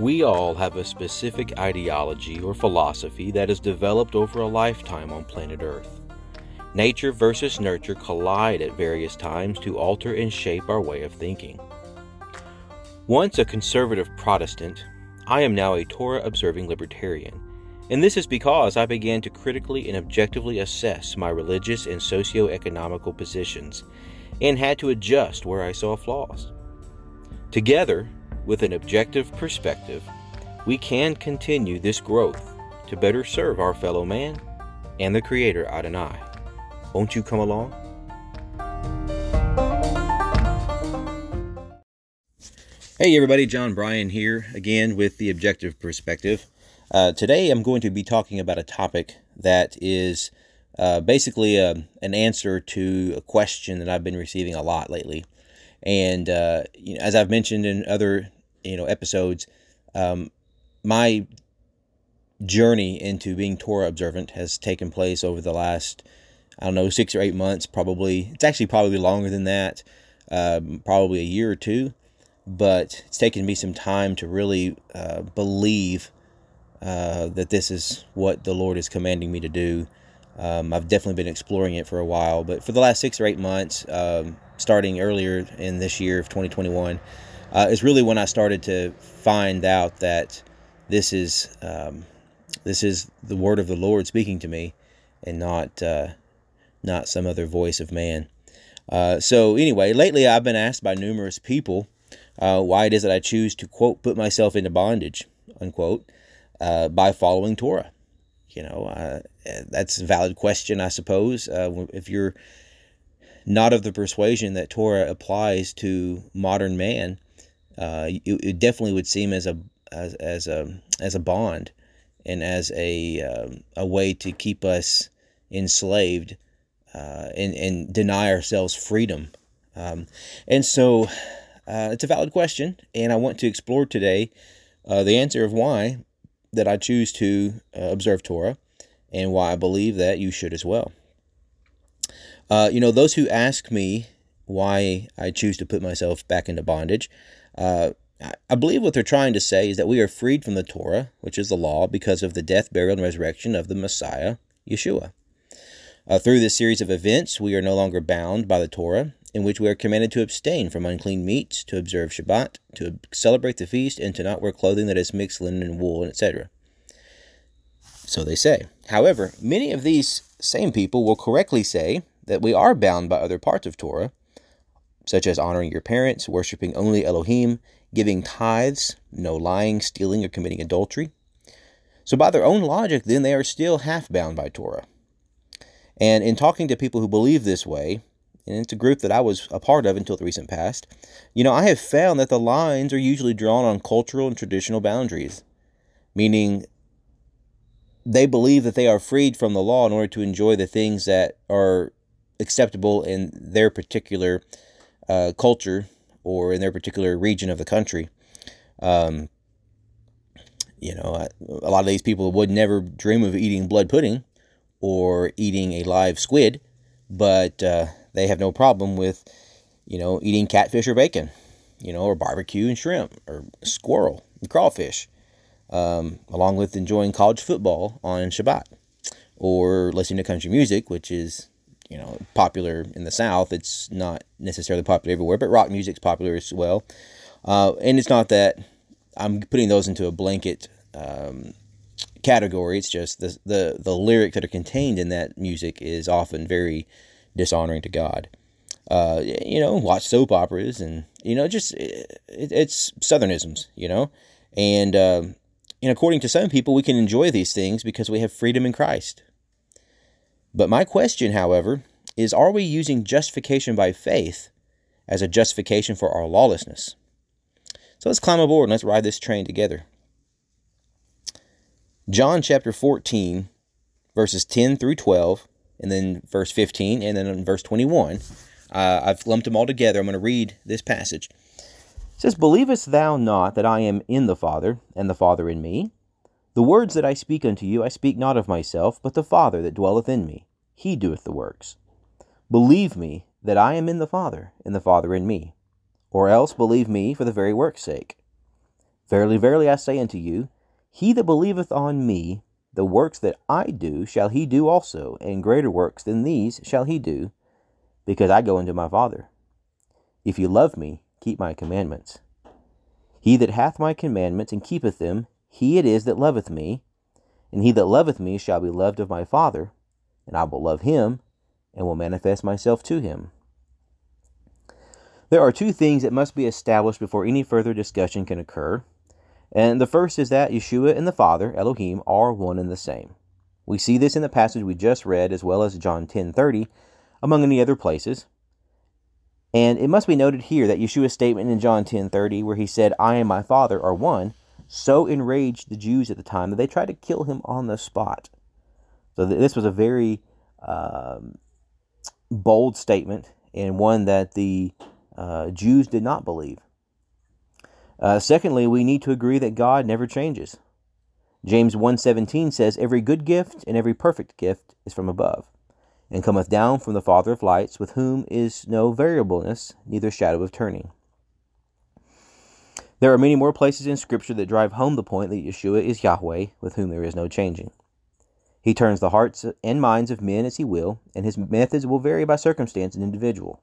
We all have a specific ideology or philosophy that is developed over a lifetime on planet Earth. Nature versus nurture collide at various times to alter and shape our way of thinking. Once a conservative Protestant, I am now a Torah observing libertarian, and this is because I began to critically and objectively assess my religious and socio-economical positions and had to adjust where I saw flaws. Together, with an objective perspective, we can continue this growth to better serve our fellow man and the Creator Adonai. Won't you come along? Hey everybody, John Bryan here again with the Objective Perspective. Uh, today I'm going to be talking about a topic that is uh, basically a, um, an answer to a question that I've been receiving a lot lately. And uh, you know, as I've mentioned in other you know episodes, um, my journey into being Torah observant has taken place over the last I don't know six or eight months. Probably it's actually probably longer than that, um, probably a year or two. But it's taken me some time to really uh, believe uh, that this is what the Lord is commanding me to do. Um, I've definitely been exploring it for a while, but for the last six or eight months, um, starting earlier in this year of 2021, uh, is really when I started to find out that this is um, this is the word of the Lord speaking to me, and not uh, not some other voice of man. Uh, so anyway, lately I've been asked by numerous people uh, why it is that I choose to quote put myself into bondage unquote uh, by following Torah. You know, uh, that's a valid question, I suppose. if you're not of the persuasion that Torah applies to modern man, uh, it, it, definitely would seem as a as, as a as a bond and as a um, a way to keep us enslaved uh, and and deny ourselves freedom. Um, and so, uh, it's a valid question, and I want to explore today uh, the answer of why that I choose to uh, observe Torah, and why I believe that you should as well. Uh, you know, those who ask me why I choose to put myself back into bondage, uh, I believe what they're trying to say is that we are freed from the Torah, which is the law, because of the death, burial, and resurrection of the Messiah, Yeshua. Uh, through this series of events, we are no longer bound by the Torah, in which we are commanded to abstain from unclean meats, to observe Shabbat, to celebrate the feast, and to not wear clothing that is mixed linen and wool, etc. So they say. However, many of these same people will correctly say that we are bound by other parts of Torah, such as honoring your parents, worshiping only Elohim, giving tithes, no lying, stealing, or committing adultery. So, by their own logic, then they are still half bound by Torah. And in talking to people who believe this way, and it's a group that I was a part of until the recent past, you know, I have found that the lines are usually drawn on cultural and traditional boundaries, meaning they believe that they are freed from the law in order to enjoy the things that are acceptable in their particular uh, culture or in their particular region of the country. Um, you know, a lot of these people would never dream of eating blood pudding or eating a live squid, but uh, they have no problem with, you know, eating catfish or bacon, you know, or barbecue and shrimp or squirrel and crawfish, um, along with enjoying college football on Shabbat or listening to country music, which is you know popular in the South. It's not necessarily popular everywhere, but rock music's popular as well. Uh, and it's not that I'm putting those into a blanket um, category. It's just the, the the lyrics that are contained in that music is often very dishonoring to God. Uh, you know, watch soap operas and you know just it, it's Southernisms. You know, and and according to some people, we can enjoy these things because we have freedom in Christ. But my question, however, is are we using justification by faith as a justification for our lawlessness? So let's climb aboard and let's ride this train together. John chapter 14, verses 10 through 12, and then verse 15, and then in verse 21. Uh, I've lumped them all together. I'm going to read this passage. It says, Believest thou not that I am in the Father, and the Father in me? The words that I speak unto you, I speak not of myself, but the Father that dwelleth in me. He doeth the works. Believe me that I am in the Father, and the Father in me. Or else believe me for the very work's sake. Verily, verily, I say unto you, he that believeth on me, the works that I do shall he do also, and greater works than these shall he do, because I go unto my Father. If you love me, keep my commandments. He that hath my commandments and keepeth them, he it is that loveth me, and he that loveth me shall be loved of my Father, and I will love him, and will manifest myself to him. There are two things that must be established before any further discussion can occur. And the first is that Yeshua and the Father, Elohim, are one and the same. We see this in the passage we just read as well as John 10:30, among many other places. And it must be noted here that Yeshua's statement in John 10:30 where he said, "I and my Father are one," so enraged the Jews at the time that they tried to kill him on the spot. So this was a very um, bold statement and one that the uh, Jews did not believe. Uh, secondly, we need to agree that God never changes. James 1:17 says, "Every good gift and every perfect gift is from above, and cometh down from the Father of lights, with whom is no variableness, neither shadow of turning." There are many more places in Scripture that drive home the point that Yeshua is Yahweh, with whom there is no changing. He turns the hearts and minds of men as he will, and his methods will vary by circumstance and individual.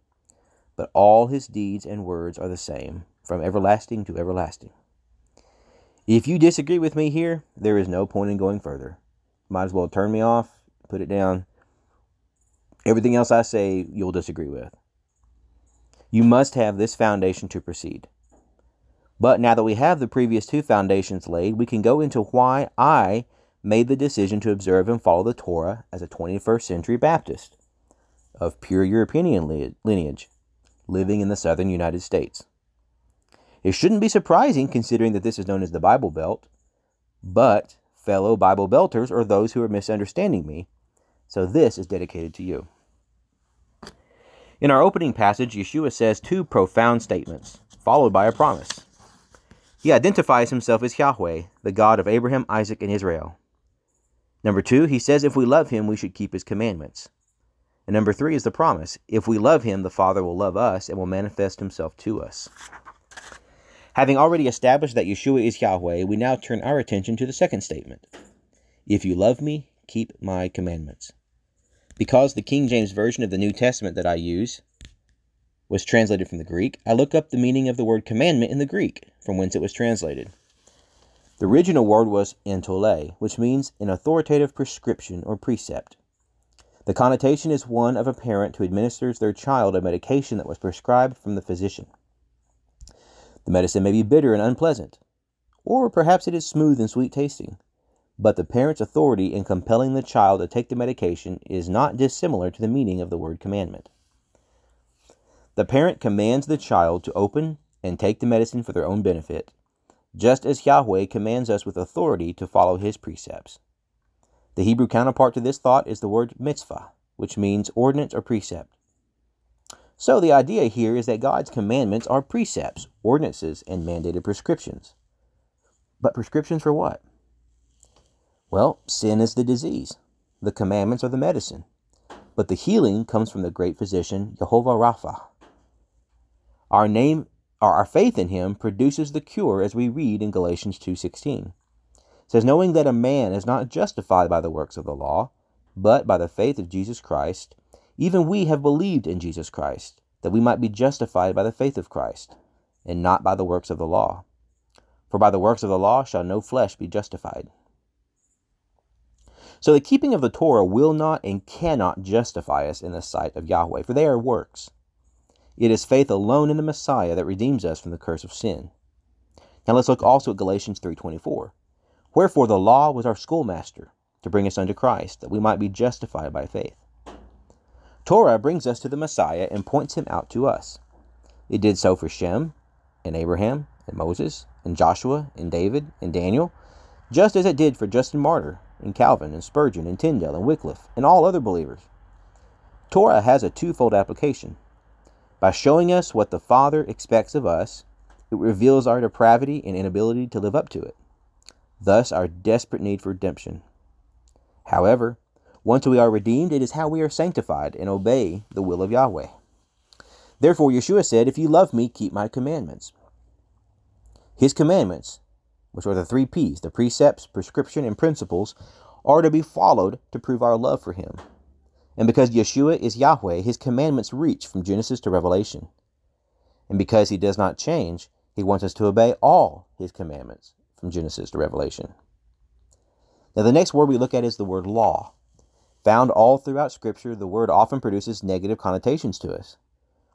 But all his deeds and words are the same, from everlasting to everlasting. If you disagree with me here, there is no point in going further. Might as well turn me off, put it down. Everything else I say, you'll disagree with. You must have this foundation to proceed. But now that we have the previous two foundations laid, we can go into why I made the decision to observe and follow the Torah as a 21st century Baptist of pure European lineage, living in the southern United States. It shouldn't be surprising considering that this is known as the Bible Belt, but fellow Bible Belters are those who are misunderstanding me, so this is dedicated to you. In our opening passage, Yeshua says two profound statements, followed by a promise. He identifies himself as Yahweh, the God of Abraham, Isaac, and Israel. Number two, he says if we love him, we should keep his commandments. And number three is the promise if we love him, the Father will love us and will manifest himself to us. Having already established that Yeshua is Yahweh, we now turn our attention to the second statement If you love me, keep my commandments. Because the King James Version of the New Testament that I use was translated from the Greek, I look up the meaning of the word commandment in the Greek, from whence it was translated. The original word was entole, which means an authoritative prescription or precept. The connotation is one of a parent who administers their child a medication that was prescribed from the physician. The medicine may be bitter and unpleasant, or perhaps it is smooth and sweet tasting, but the parent's authority in compelling the child to take the medication is not dissimilar to the meaning of the word commandment. The parent commands the child to open and take the medicine for their own benefit, just as Yahweh commands us with authority to follow his precepts. The Hebrew counterpart to this thought is the word mitzvah, which means ordinance or precept. So the idea here is that God's commandments are precepts, ordinances, and mandated prescriptions. But prescriptions for what? Well, sin is the disease. The commandments are the medicine. But the healing comes from the great physician, Jehovah Rapha. Our name our faith in him produces the cure as we read in Galatians 2:16. It says knowing that a man is not justified by the works of the law, but by the faith of Jesus Christ, even we have believed in Jesus Christ, that we might be justified by the faith of Christ, and not by the works of the law. For by the works of the law shall no flesh be justified. So the keeping of the Torah will not and cannot justify us in the sight of Yahweh, for they are works. It is faith alone in the Messiah that redeems us from the curse of sin. Now let's look also at Galatians 3:24. Wherefore the law was our schoolmaster to bring us unto Christ, that we might be justified by faith. Torah brings us to the Messiah and points him out to us. It did so for Shem and Abraham and Moses and Joshua and David and Daniel, just as it did for Justin Martyr and Calvin and Spurgeon and Tyndale and Wycliffe and all other believers. Torah has a twofold application. By showing us what the Father expects of us, it reveals our depravity and inability to live up to it, thus, our desperate need for redemption. However, once we are redeemed, it is how we are sanctified and obey the will of Yahweh. Therefore, Yeshua said, If you love me, keep my commandments. His commandments, which are the three P's the precepts, prescription, and principles, are to be followed to prove our love for Him. And because Yeshua is Yahweh, His commandments reach from Genesis to Revelation. And because He does not change, He wants us to obey all His commandments from Genesis to Revelation. Now, the next word we look at is the word law. Found all throughout Scripture, the word often produces negative connotations to us.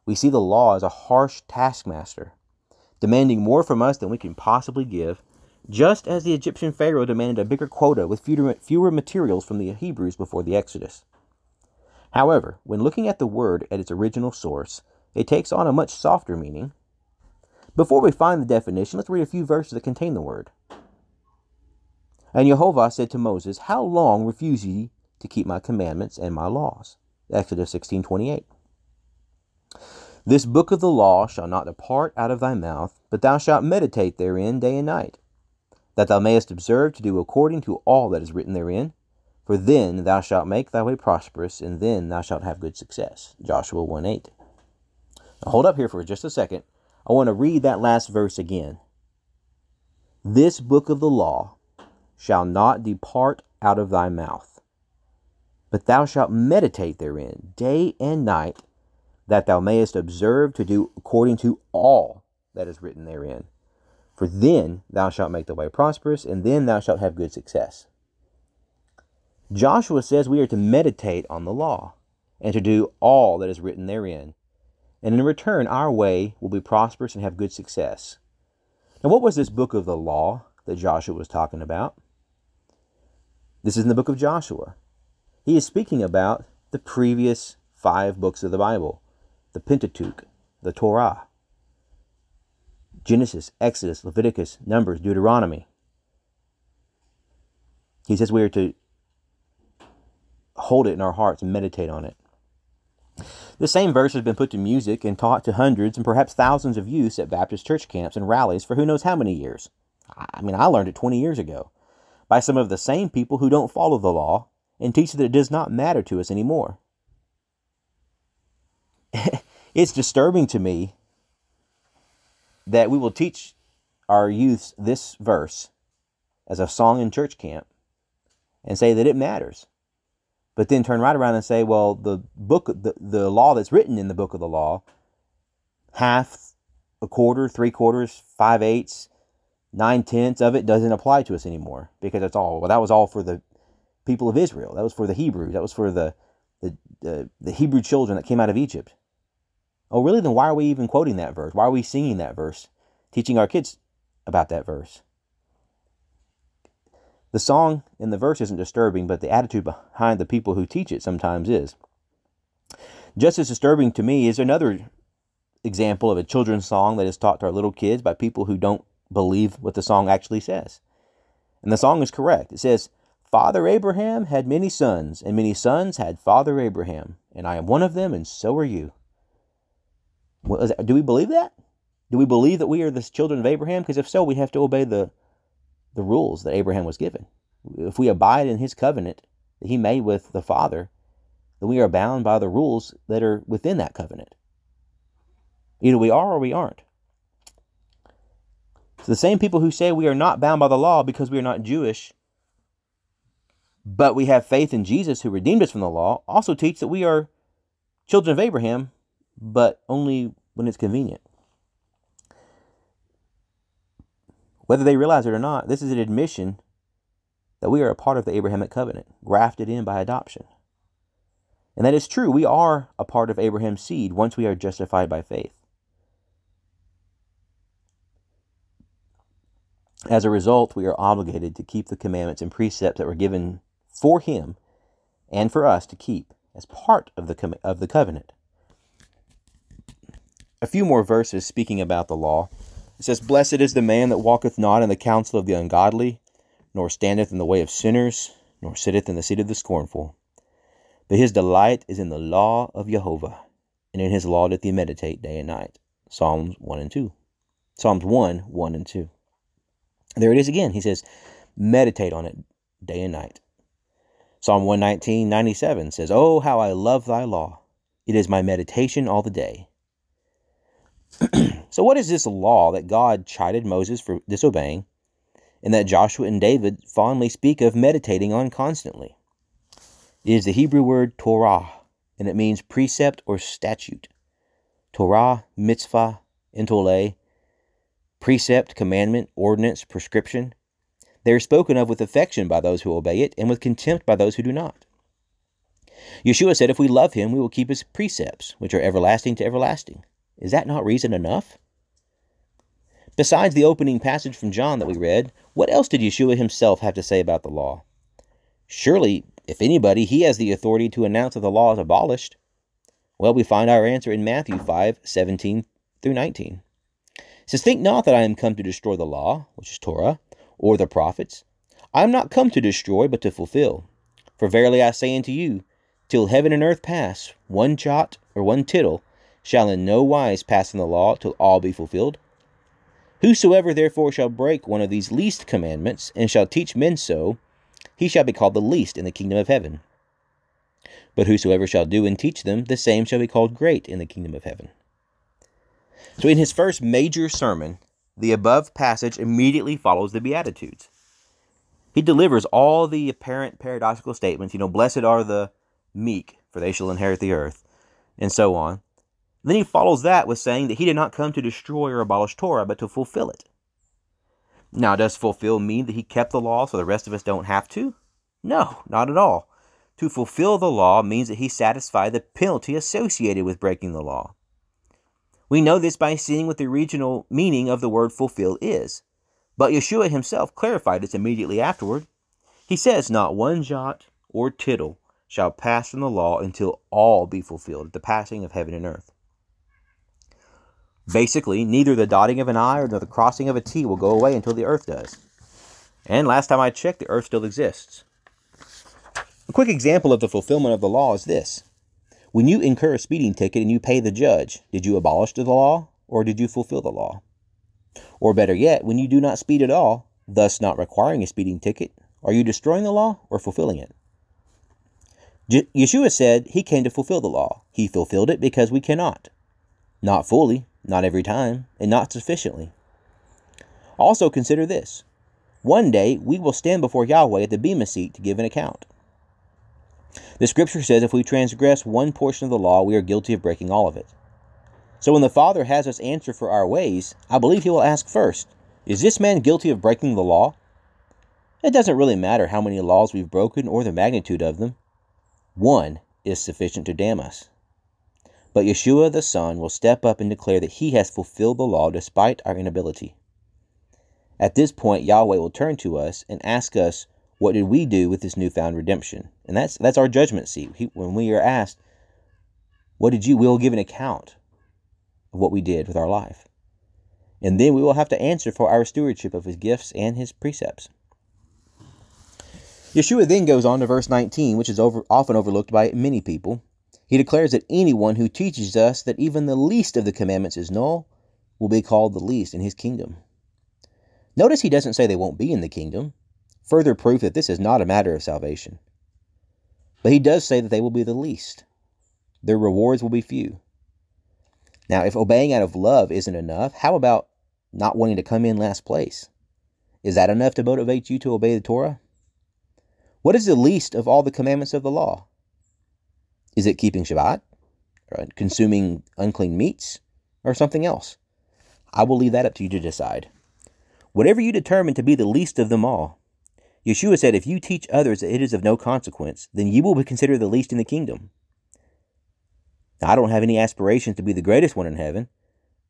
We see the law as a harsh taskmaster, demanding more from us than we can possibly give, just as the Egyptian Pharaoh demanded a bigger quota with fewer materials from the Hebrews before the Exodus. However, when looking at the word at its original source, it takes on a much softer meaning. Before we find the definition, let's read a few verses that contain the word. And Jehovah said to Moses, How long refuse ye to keep my commandments and my laws? Exodus 16:28. This book of the law shall not depart out of thy mouth, but thou shalt meditate therein day and night, that thou mayest observe to do according to all that is written therein. For then thou shalt make thy way prosperous, and then thou shalt have good success. Joshua 1 8. Now hold up here for just a second. I want to read that last verse again. This book of the law shall not depart out of thy mouth, but thou shalt meditate therein day and night, that thou mayest observe to do according to all that is written therein. For then thou shalt make the way prosperous, and then thou shalt have good success. Joshua says we are to meditate on the law and to do all that is written therein. And in return, our way will be prosperous and have good success. Now, what was this book of the law that Joshua was talking about? This is in the book of Joshua. He is speaking about the previous five books of the Bible the Pentateuch, the Torah, Genesis, Exodus, Leviticus, Numbers, Deuteronomy. He says we are to hold it in our hearts and meditate on it. The same verse has been put to music and taught to hundreds and perhaps thousands of youths at Baptist church camps and rallies for who knows how many years. I mean, I learned it 20 years ago by some of the same people who don't follow the law and teach that it does not matter to us anymore. it's disturbing to me that we will teach our youths this verse as a song in church camp and say that it matters but then turn right around and say, well, the book, the, the law that's written in the book of the law, half, a quarter, three quarters, five eighths, nine tenths of it doesn't apply to us anymore because it's all, well, that was all for the people of Israel. That was for the Hebrews. That was for the, the, the, the Hebrew children that came out of Egypt. Oh, really? Then why are we even quoting that verse? Why are we singing that verse? Teaching our kids about that verse? The song in the verse isn't disturbing, but the attitude behind the people who teach it sometimes is. Just as disturbing to me is another example of a children's song that is taught to our little kids by people who don't believe what the song actually says. And the song is correct. It says, Father Abraham had many sons, and many sons had Father Abraham, and I am one of them, and so are you. Do we believe that? Do we believe that we are the children of Abraham? Because if so, we have to obey the the rules that Abraham was given. If we abide in his covenant that he made with the Father, then we are bound by the rules that are within that covenant. Either we are or we aren't. So the same people who say we are not bound by the law because we are not Jewish, but we have faith in Jesus who redeemed us from the law, also teach that we are children of Abraham, but only when it's convenient. Whether they realize it or not, this is an admission that we are a part of the Abrahamic covenant, grafted in by adoption. And that is true. We are a part of Abraham's seed once we are justified by faith. As a result, we are obligated to keep the commandments and precepts that were given for him and for us to keep as part of the, of the covenant. A few more verses speaking about the law. It says, Blessed is the man that walketh not in the counsel of the ungodly, nor standeth in the way of sinners, nor sitteth in the seat of the scornful. But his delight is in the law of Jehovah, and in his law doth he meditate day and night. Psalms 1 and 2. Psalms 1, 1 and 2. There it is again. He says, Meditate on it day and night. Psalm 119, 97 says, Oh, how I love thy law! It is my meditation all the day. so, what is this law that God chided Moses for disobeying and that Joshua and David fondly speak of meditating on constantly. It is the Hebrew word Torah, and it means precept or statute. Torah, mitzvah, entole, precept, commandment, ordinance, prescription. They are spoken of with affection by those who obey it, and with contempt by those who do not. Yeshua said, If we love him, we will keep his precepts, which are everlasting to everlasting. Is that not reason enough? Besides the opening passage from John that we read, what else did Yeshua himself have to say about the law? Surely, if anybody, he has the authority to announce that the law is abolished. Well, we find our answer in Matthew 5 17 through 19. It says, Think not that I am come to destroy the law, which is Torah, or the prophets. I am not come to destroy, but to fulfill. For verily I say unto you, till heaven and earth pass, one jot or one tittle shall in no wise pass in the law till all be fulfilled. Whosoever therefore shall break one of these least commandments, and shall teach men so, he shall be called the least in the kingdom of heaven. But whosoever shall do and teach them, the same shall be called great in the kingdom of heaven. So, in his first major sermon, the above passage immediately follows the Beatitudes. He delivers all the apparent paradoxical statements, you know, blessed are the meek, for they shall inherit the earth, and so on. Then he follows that with saying that he did not come to destroy or abolish Torah, but to fulfill it. Now, does fulfill mean that he kept the law so the rest of us don't have to? No, not at all. To fulfill the law means that he satisfied the penalty associated with breaking the law. We know this by seeing what the original meaning of the word fulfill is. But Yeshua himself clarified this immediately afterward. He says, Not one jot or tittle shall pass from the law until all be fulfilled at the passing of heaven and earth. Basically, neither the dotting of an I nor the crossing of a T will go away until the earth does. And last time I checked, the earth still exists. A quick example of the fulfillment of the law is this. When you incur a speeding ticket and you pay the judge, did you abolish the law or did you fulfill the law? Or better yet, when you do not speed at all, thus not requiring a speeding ticket, are you destroying the law or fulfilling it? Je- Yeshua said he came to fulfill the law. He fulfilled it because we cannot. Not fully, not every time, and not sufficiently. Also consider this. One day we will stand before Yahweh at the Bema seat to give an account. The scripture says if we transgress one portion of the law, we are guilty of breaking all of it. So when the Father has us answer for our ways, I believe he will ask first, Is this man guilty of breaking the law? It doesn't really matter how many laws we've broken or the magnitude of them. One is sufficient to damn us. But Yeshua the Son will step up and declare that he has fulfilled the law despite our inability. At this point, Yahweh will turn to us and ask us, What did we do with this newfound redemption? And that's, that's our judgment seat. He, when we are asked, What did you? We will give an account of what we did with our life. And then we will have to answer for our stewardship of his gifts and his precepts. Yeshua then goes on to verse 19, which is over, often overlooked by many people. He declares that anyone who teaches us that even the least of the commandments is null will be called the least in his kingdom. Notice he doesn't say they won't be in the kingdom, further proof that this is not a matter of salvation. But he does say that they will be the least. Their rewards will be few. Now, if obeying out of love isn't enough, how about not wanting to come in last place? Is that enough to motivate you to obey the Torah? What is the least of all the commandments of the law? Is it keeping Shabbat? Right? Consuming unclean meats? Or something else? I will leave that up to you to decide. Whatever you determine to be the least of them all, Yeshua said, if you teach others that it is of no consequence, then you will be considered the least in the kingdom. Now, I don't have any aspirations to be the greatest one in heaven,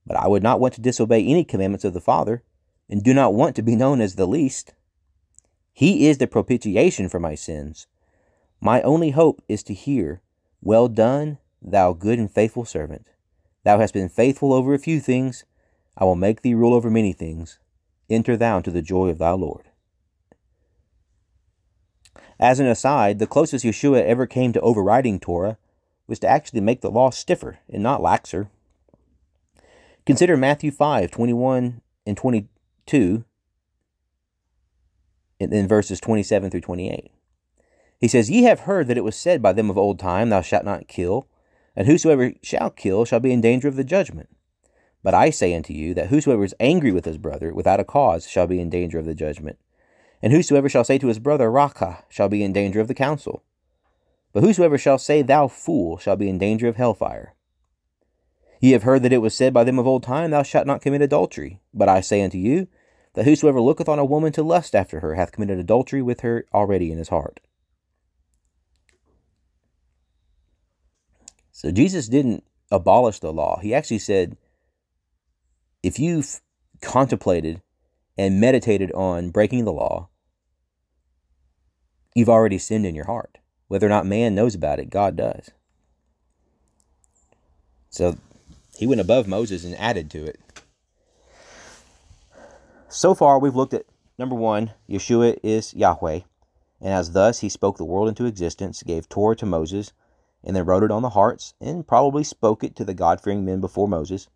but I would not want to disobey any commandments of the Father, and do not want to be known as the least. He is the propitiation for my sins. My only hope is to hear, well done, thou good and faithful servant. Thou hast been faithful over a few things. I will make thee rule over many things. Enter thou into the joy of thy Lord. As an aside, the closest Yeshua ever came to overriding Torah was to actually make the law stiffer and not laxer. Consider Matthew 5 21 and 22, and then verses 27 through 28. He says, Ye have heard that it was said by them of old time, Thou shalt not kill, and whosoever shall kill shall be in danger of the judgment. But I say unto you that whosoever is angry with his brother without a cause shall be in danger of the judgment. And whosoever shall say to his brother, Raca, shall be in danger of the council. But whosoever shall say, Thou fool, shall be in danger of hellfire. Ye have heard that it was said by them of old time, Thou shalt not commit adultery. But I say unto you, that whosoever looketh on a woman to lust after her hath committed adultery with her already in his heart. So Jesus didn't abolish the law. He actually said, if you've contemplated and meditated on breaking the law, you've already sinned in your heart. Whether or not man knows about it, God does. So he went above Moses and added to it. So far, we've looked at number one, Yeshua is Yahweh, and as thus he spoke the world into existence, gave Torah to Moses, and then wrote it on the hearts, and probably spoke it to the God fearing men before Moses.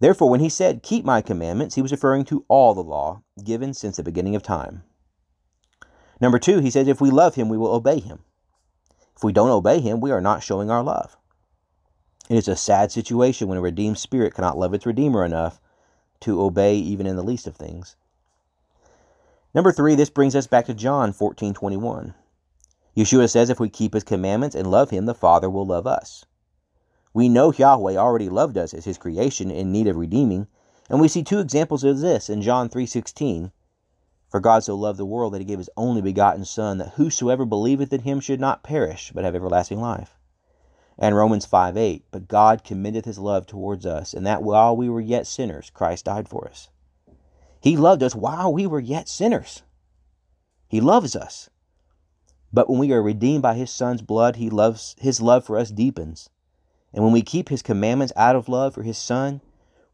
Therefore, when he said, Keep my commandments, he was referring to all the law given since the beginning of time. Number two, he says, If we love him, we will obey him. If we don't obey him, we are not showing our love. It is a sad situation when a redeemed spirit cannot love its Redeemer enough to obey even in the least of things. Number three, this brings us back to John 14 21. Yeshua says, If we keep his commandments and love him, the Father will love us. We know Yahweh already loved us as his creation in need of redeeming, and we see two examples of this in John 3:16. For God so loved the world that he gave his only begotten son that whosoever believeth in him should not perish but have everlasting life. And Romans 5:8, but God commendeth his love towards us, and that while we were yet sinners Christ died for us. He loved us while we were yet sinners. He loves us. But when we are redeemed by his son's blood, he loves his love for us deepens. And when we keep his commandments out of love for his son,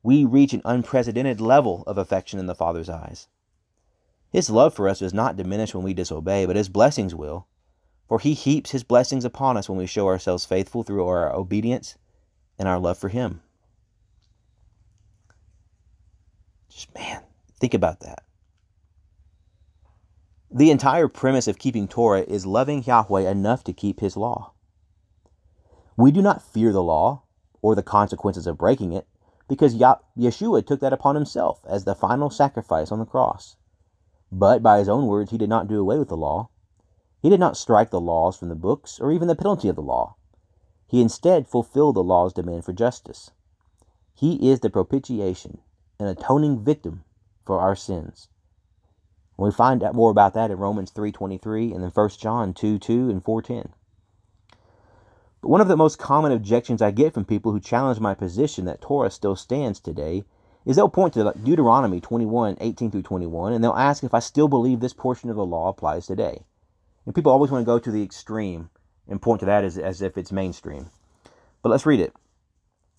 we reach an unprecedented level of affection in the Father's eyes. His love for us does not diminish when we disobey, but his blessings will. For he heaps his blessings upon us when we show ourselves faithful through our obedience and our love for him. Just man, think about that. The entire premise of keeping Torah is loving Yahweh enough to keep his law. We do not fear the law or the consequences of breaking it because Yeshua took that upon himself as the final sacrifice on the cross. But by his own words, he did not do away with the law. He did not strike the laws from the books or even the penalty of the law. He instead fulfilled the law's demand for justice. He is the propitiation, an atoning victim for our sins. We find out more about that in Romans 3.23 and then 1 John 2, 2 and 4.10. But one of the most common objections I get from people who challenge my position that Torah still stands today is they'll point to Deuteronomy 21, 18 through 21, and they'll ask if I still believe this portion of the law applies today. And people always want to go to the extreme and point to that as, as if it's mainstream. But let's read it.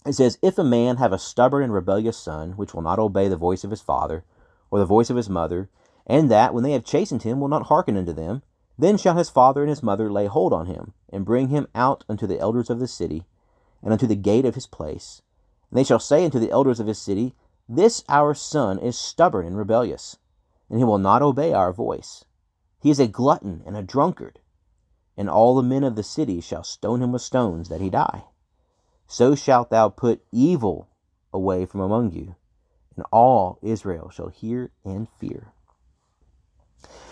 It says, If a man have a stubborn and rebellious son, which will not obey the voice of his father, or the voice of his mother, and that, when they have chastened him, will not hearken unto them. Then shall his father and his mother lay hold on him, and bring him out unto the elders of the city, and unto the gate of his place. And they shall say unto the elders of his city, This our son is stubborn and rebellious, and he will not obey our voice. He is a glutton and a drunkard, and all the men of the city shall stone him with stones, that he die. So shalt thou put evil away from among you, and all Israel shall hear and fear.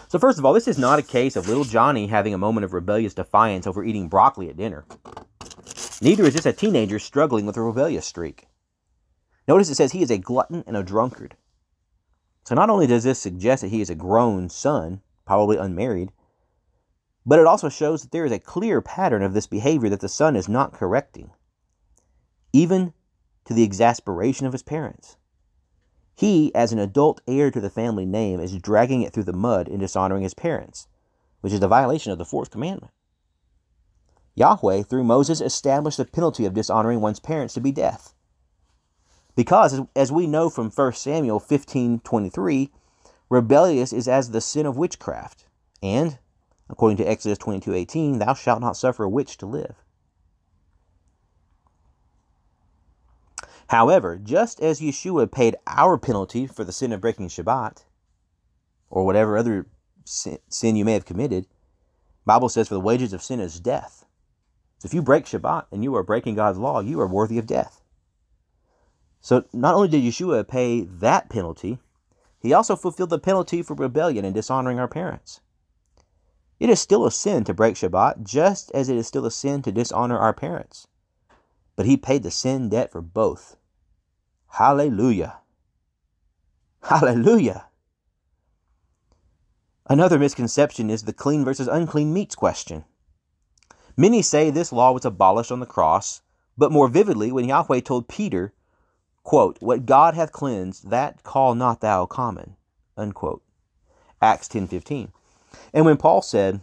So, first of all, this is not a case of little Johnny having a moment of rebellious defiance over eating broccoli at dinner. Neither is this a teenager struggling with a rebellious streak. Notice it says he is a glutton and a drunkard. So, not only does this suggest that he is a grown son, probably unmarried, but it also shows that there is a clear pattern of this behavior that the son is not correcting, even to the exasperation of his parents. He, as an adult heir to the family name, is dragging it through the mud and dishonoring his parents, which is a violation of the fourth commandment. Yahweh, through Moses, established the penalty of dishonoring one's parents to be death. Because, as we know from 1 Samuel 15 23, rebellious is as the sin of witchcraft, and, according to Exodus 22 18, thou shalt not suffer a witch to live. However, just as Yeshua paid our penalty for the sin of breaking Shabbat, or whatever other sin you may have committed, Bible says for the wages of sin is death. So if you break Shabbat and you are breaking God's law, you are worthy of death. So not only did Yeshua pay that penalty, he also fulfilled the penalty for rebellion and dishonoring our parents. It is still a sin to break Shabbat, just as it is still a sin to dishonor our parents. But he paid the sin debt for both. Hallelujah. Hallelujah. Another misconception is the clean versus unclean meats question. Many say this law was abolished on the cross, but more vividly when Yahweh told Peter, quote, What God hath cleansed, that call not thou common. Unquote. Acts 10.15. And when Paul said,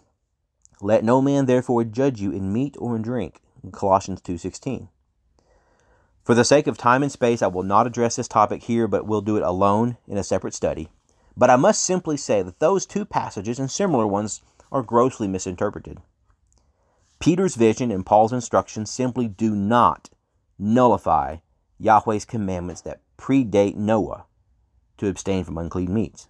Let no man therefore judge you in meat or in drink, in Colossians 2.16. For the sake of time and space, I will not address this topic here, but will do it alone in a separate study. But I must simply say that those two passages and similar ones are grossly misinterpreted. Peter's vision and Paul's instructions simply do not nullify Yahweh's commandments that predate Noah to abstain from unclean meats.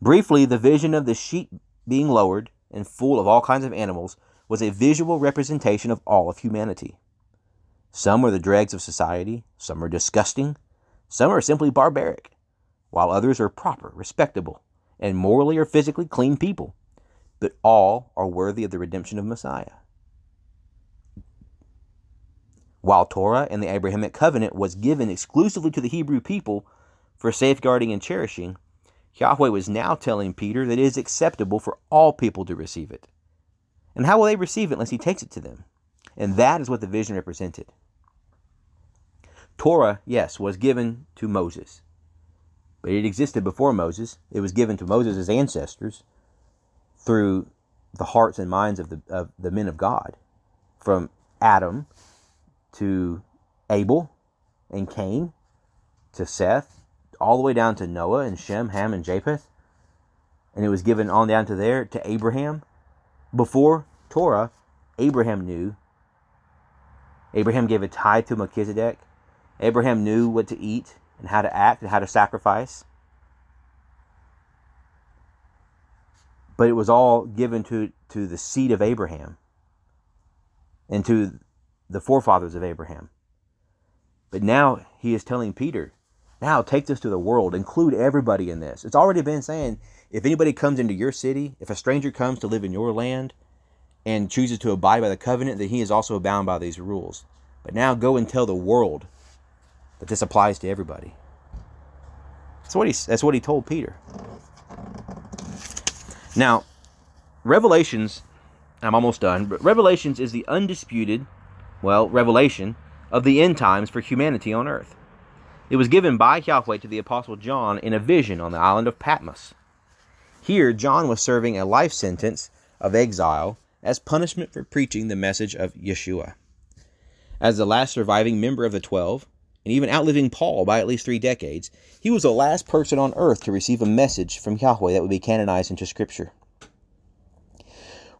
Briefly, the vision of the sheep being lowered and full of all kinds of animals was a visual representation of all of humanity. Some are the dregs of society, some are disgusting, some are simply barbaric, while others are proper, respectable, and morally or physically clean people. But all are worthy of the redemption of Messiah. While Torah and the Abrahamic covenant was given exclusively to the Hebrew people for safeguarding and cherishing, Yahweh was now telling Peter that it is acceptable for all people to receive it. And how will they receive it unless he takes it to them? And that is what the vision represented. Torah, yes, was given to Moses, but it existed before Moses. It was given to Moses' ancestors through the hearts and minds of the, of the men of God, from Adam to Abel and Cain to Seth, all the way down to Noah and Shem, Ham, and Japheth. And it was given on down to there to Abraham. Before Torah, Abraham knew. Abraham gave a tithe to Melchizedek. Abraham knew what to eat and how to act and how to sacrifice. But it was all given to, to the seed of Abraham and to the forefathers of Abraham. But now he is telling Peter, now take this to the world, include everybody in this. It's already been saying if anybody comes into your city, if a stranger comes to live in your land and chooses to abide by the covenant, then he is also bound by these rules. But now go and tell the world that this applies to everybody. That's what he, that's what he told Peter. Now, Revelations, I'm almost done, but Revelations is the undisputed, well, revelation of the end times for humanity on earth. It was given by Yahweh to the Apostle John in a vision on the island of Patmos. Here, John was serving a life sentence of exile as punishment for preaching the message of Yeshua. As the last surviving member of the Twelve, and even outliving Paul by at least three decades, he was the last person on earth to receive a message from Yahweh that would be canonized into Scripture.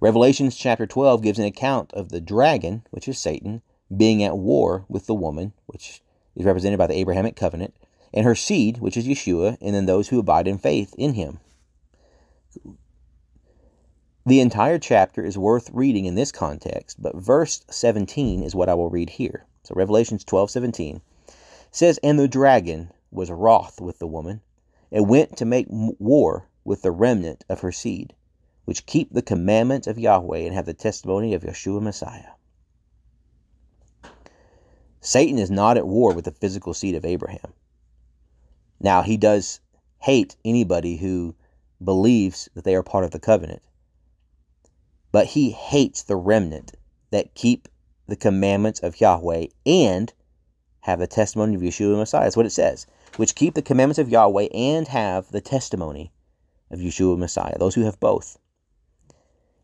Revelations chapter 12 gives an account of the dragon, which is Satan, being at war with the woman, which is represented by the Abrahamic covenant, and her seed, which is Yeshua, and then those who abide in faith in him. The entire chapter is worth reading in this context, but verse 17 is what I will read here. So Revelations 12:17 says, And the dragon was wroth with the woman, and went to make war with the remnant of her seed, which keep the commandments of Yahweh and have the testimony of Yeshua Messiah. Satan is not at war with the physical seed of Abraham. Now, he does hate anybody who believes that they are part of the covenant, but he hates the remnant that keep the commandments of Yahweh and have the testimony of Yeshua Messiah. That's what it says. Which keep the commandments of Yahweh and have the testimony of Yeshua Messiah. Those who have both.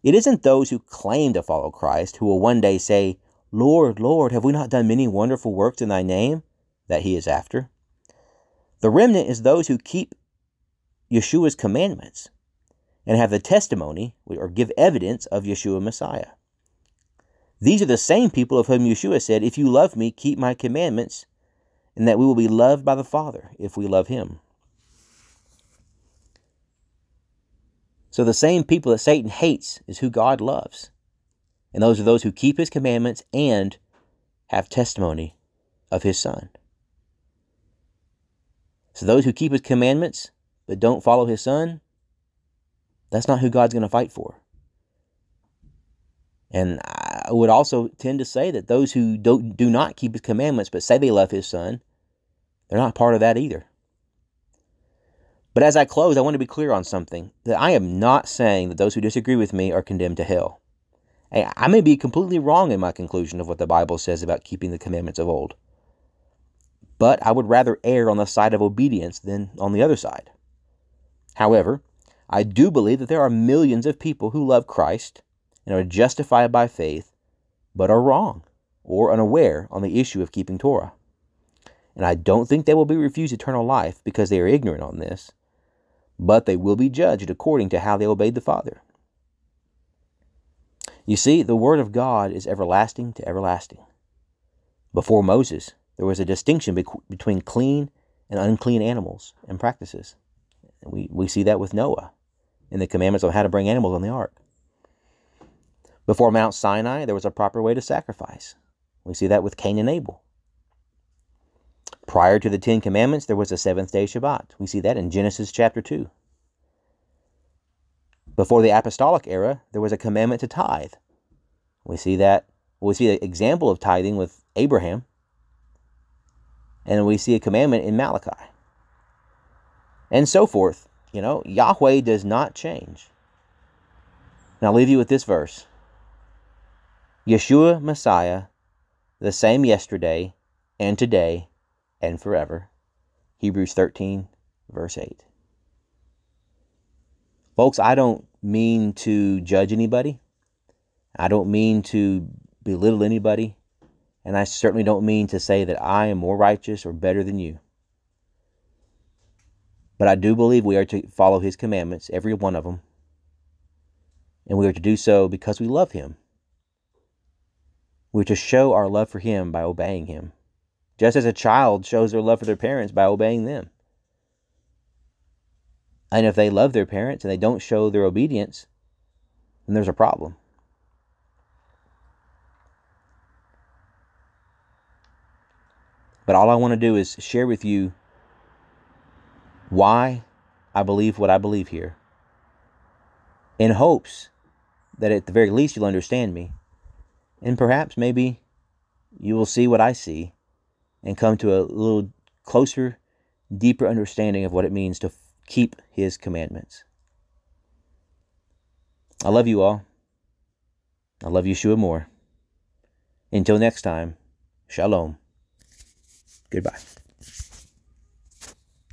It isn't those who claim to follow Christ who will one day say, Lord, Lord, have we not done many wonderful works in thy name? that he is after. The remnant is those who keep Yeshua's commandments and have the testimony or give evidence of Yeshua Messiah. These are the same people of whom Yeshua said, If you love me, keep my commandments, and that we will be loved by the Father if we love him. So the same people that Satan hates is who God loves. And those are those who keep his commandments and have testimony of his Son. So those who keep his commandments but don't follow his son, that's not who God's going to fight for. And I would also tend to say that those who don't, do not keep his commandments but say they love his son, they're not part of that either. But as I close, I want to be clear on something that I am not saying that those who disagree with me are condemned to hell. I may be completely wrong in my conclusion of what the Bible says about keeping the commandments of old. But I would rather err on the side of obedience than on the other side. However, I do believe that there are millions of people who love Christ and are justified by faith, but are wrong or unaware on the issue of keeping Torah. And I don't think they will be refused eternal life because they are ignorant on this, but they will be judged according to how they obeyed the Father. You see, the Word of God is everlasting to everlasting. Before Moses, there was a distinction be- between clean and unclean animals and practices. We, we see that with Noah in the commandments on how to bring animals on the ark. Before Mount Sinai, there was a proper way to sacrifice. We see that with Cain and Abel. Prior to the Ten Commandments, there was a seventh day Shabbat. We see that in Genesis chapter 2. Before the apostolic era, there was a commandment to tithe. We see that we see an example of tithing with Abraham, and we see a commandment in Malachi. And so forth. You know, Yahweh does not change. And I'll leave you with this verse Yeshua Messiah, the same yesterday and today and forever. Hebrews 13, verse 8. Folks, I don't mean to judge anybody. I don't mean to belittle anybody. And I certainly don't mean to say that I am more righteous or better than you. But I do believe we are to follow his commandments, every one of them. And we are to do so because we love him. We are to show our love for him by obeying him, just as a child shows their love for their parents by obeying them. And if they love their parents and they don't show their obedience, then there's a problem. But all I want to do is share with you why I believe what I believe here, in hopes that at the very least you'll understand me, and perhaps maybe you will see what I see and come to a little closer, deeper understanding of what it means to keep His commandments. I love you all. I love Yeshua more. Until next time, shalom. Goodbye.